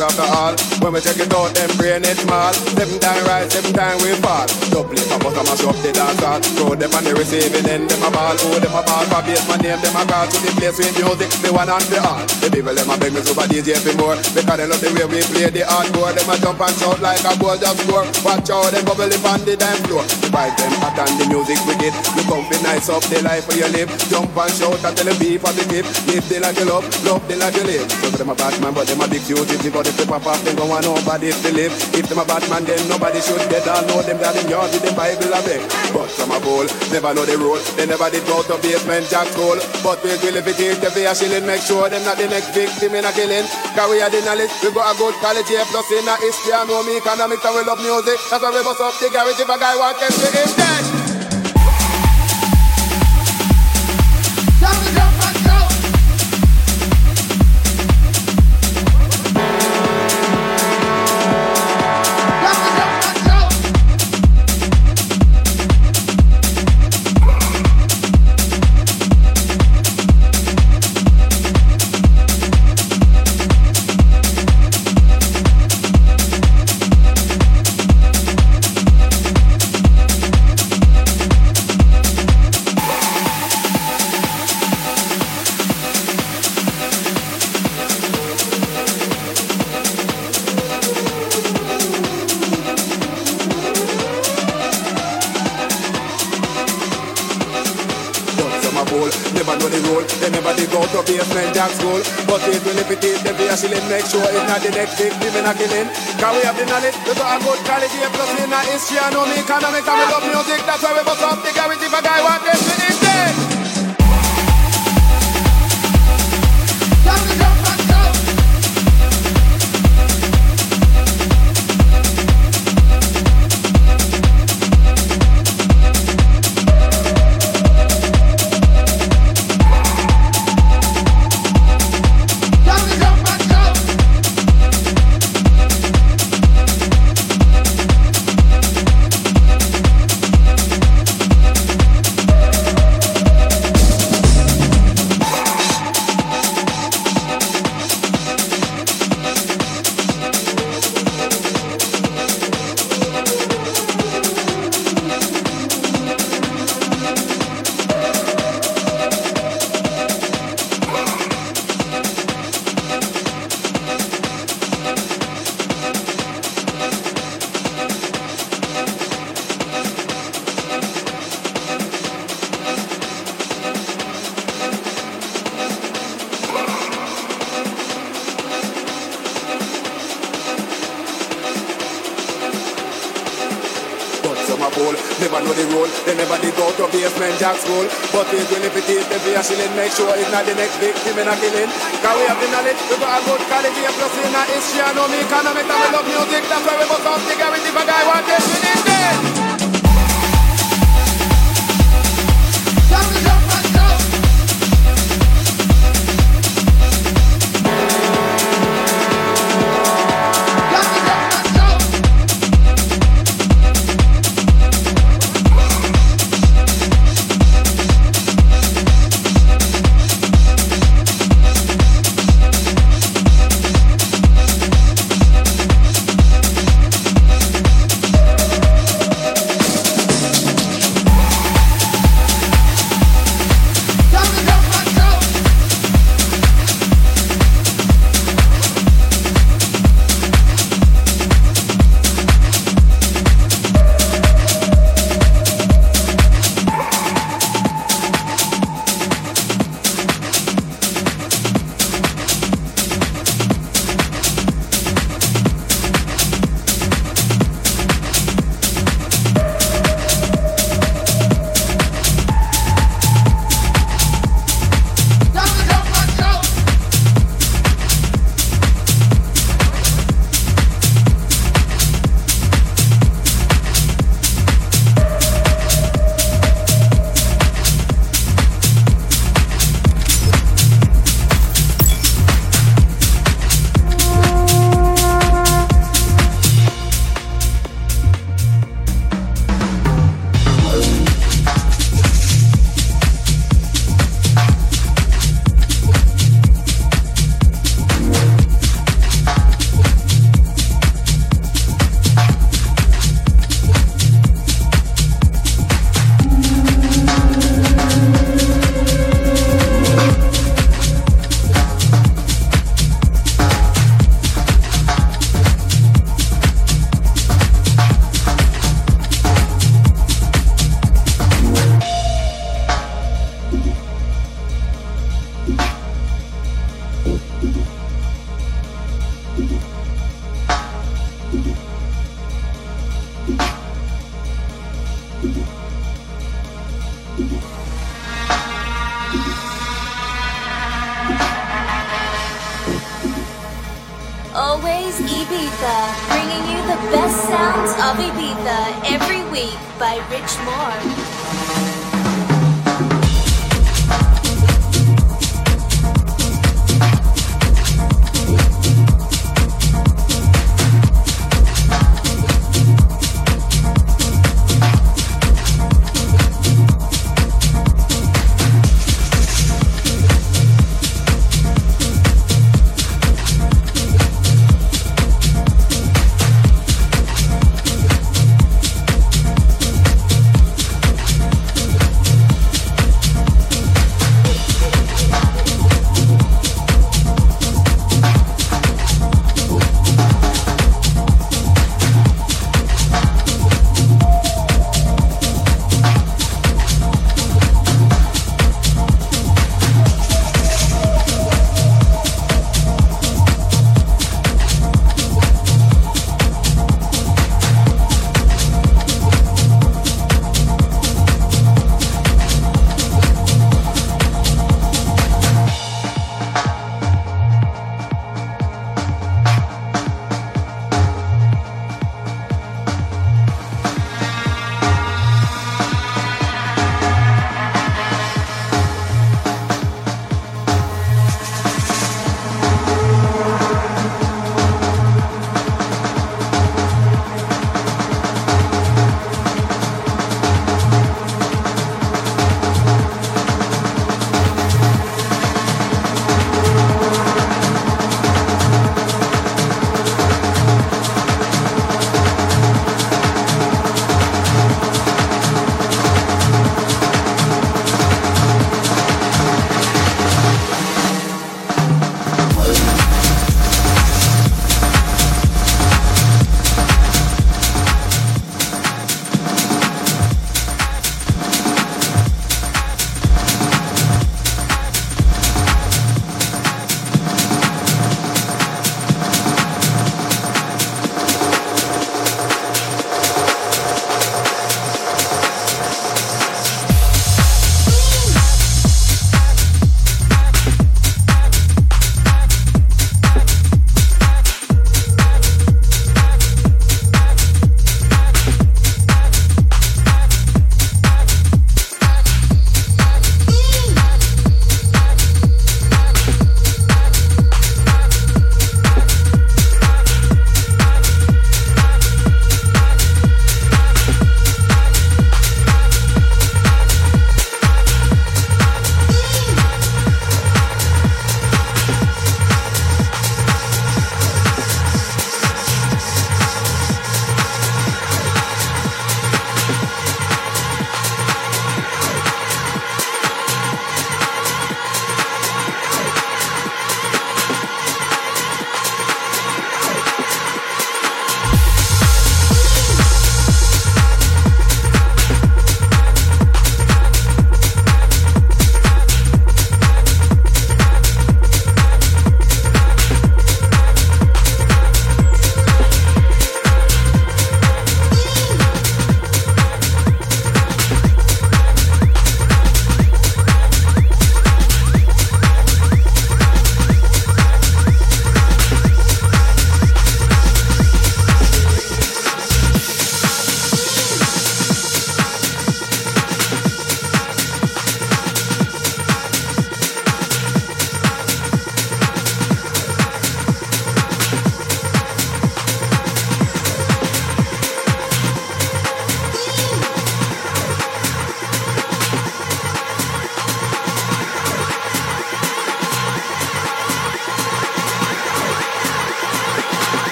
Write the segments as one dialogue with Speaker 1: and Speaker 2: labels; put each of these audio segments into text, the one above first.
Speaker 1: after all. When we check it out, them brain it small. Seven time rise, seven time we fall. Double it, I bust a mash up the dance hall. Throw them on the receiving end, them a ball. Oh, them a ball for basement name, them a call to the place with music, the one and the all. The people them a beg me super DJ for more because they love the way we play the hardcore. Them a jump and shout like a goal just score. Watch out, them bubble up on the dance floor. The vibe them hot and the music wicked. You come be nice up the life where you live. Jump and shout and tell them be positive. Live the life you love, love the life you live. So them a bad man, but them a big fugitive. But if they pop off, them don't want nobody to live. If them a bad man, then nobody should dead. I know them that in yard with the Bible a beg. But some a bowl, never know the rule. They never did go to Basement Jaxx school. But we will if it is the a shilling, make sure them not the next victim in a killing. Cause we are the knowledge, we got a good college here, plus in a history, I know me economics and we love music. That's why we bust up the garage if a guy want to see him. Make sure it's not the next victim in a killing. Cause we have the knowledge, we got a good quality, plus in a history, I know me economics, and we love music, that's why we bust up the garage if a guy want them to eat it. make sure it's not the next victim in a killing. Cause we have the knowledge, we got a good quality, plus in a history, I know me economics, and we love music, that's why we must have the guarantee if a guy want this, we need this.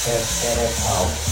Speaker 2: house.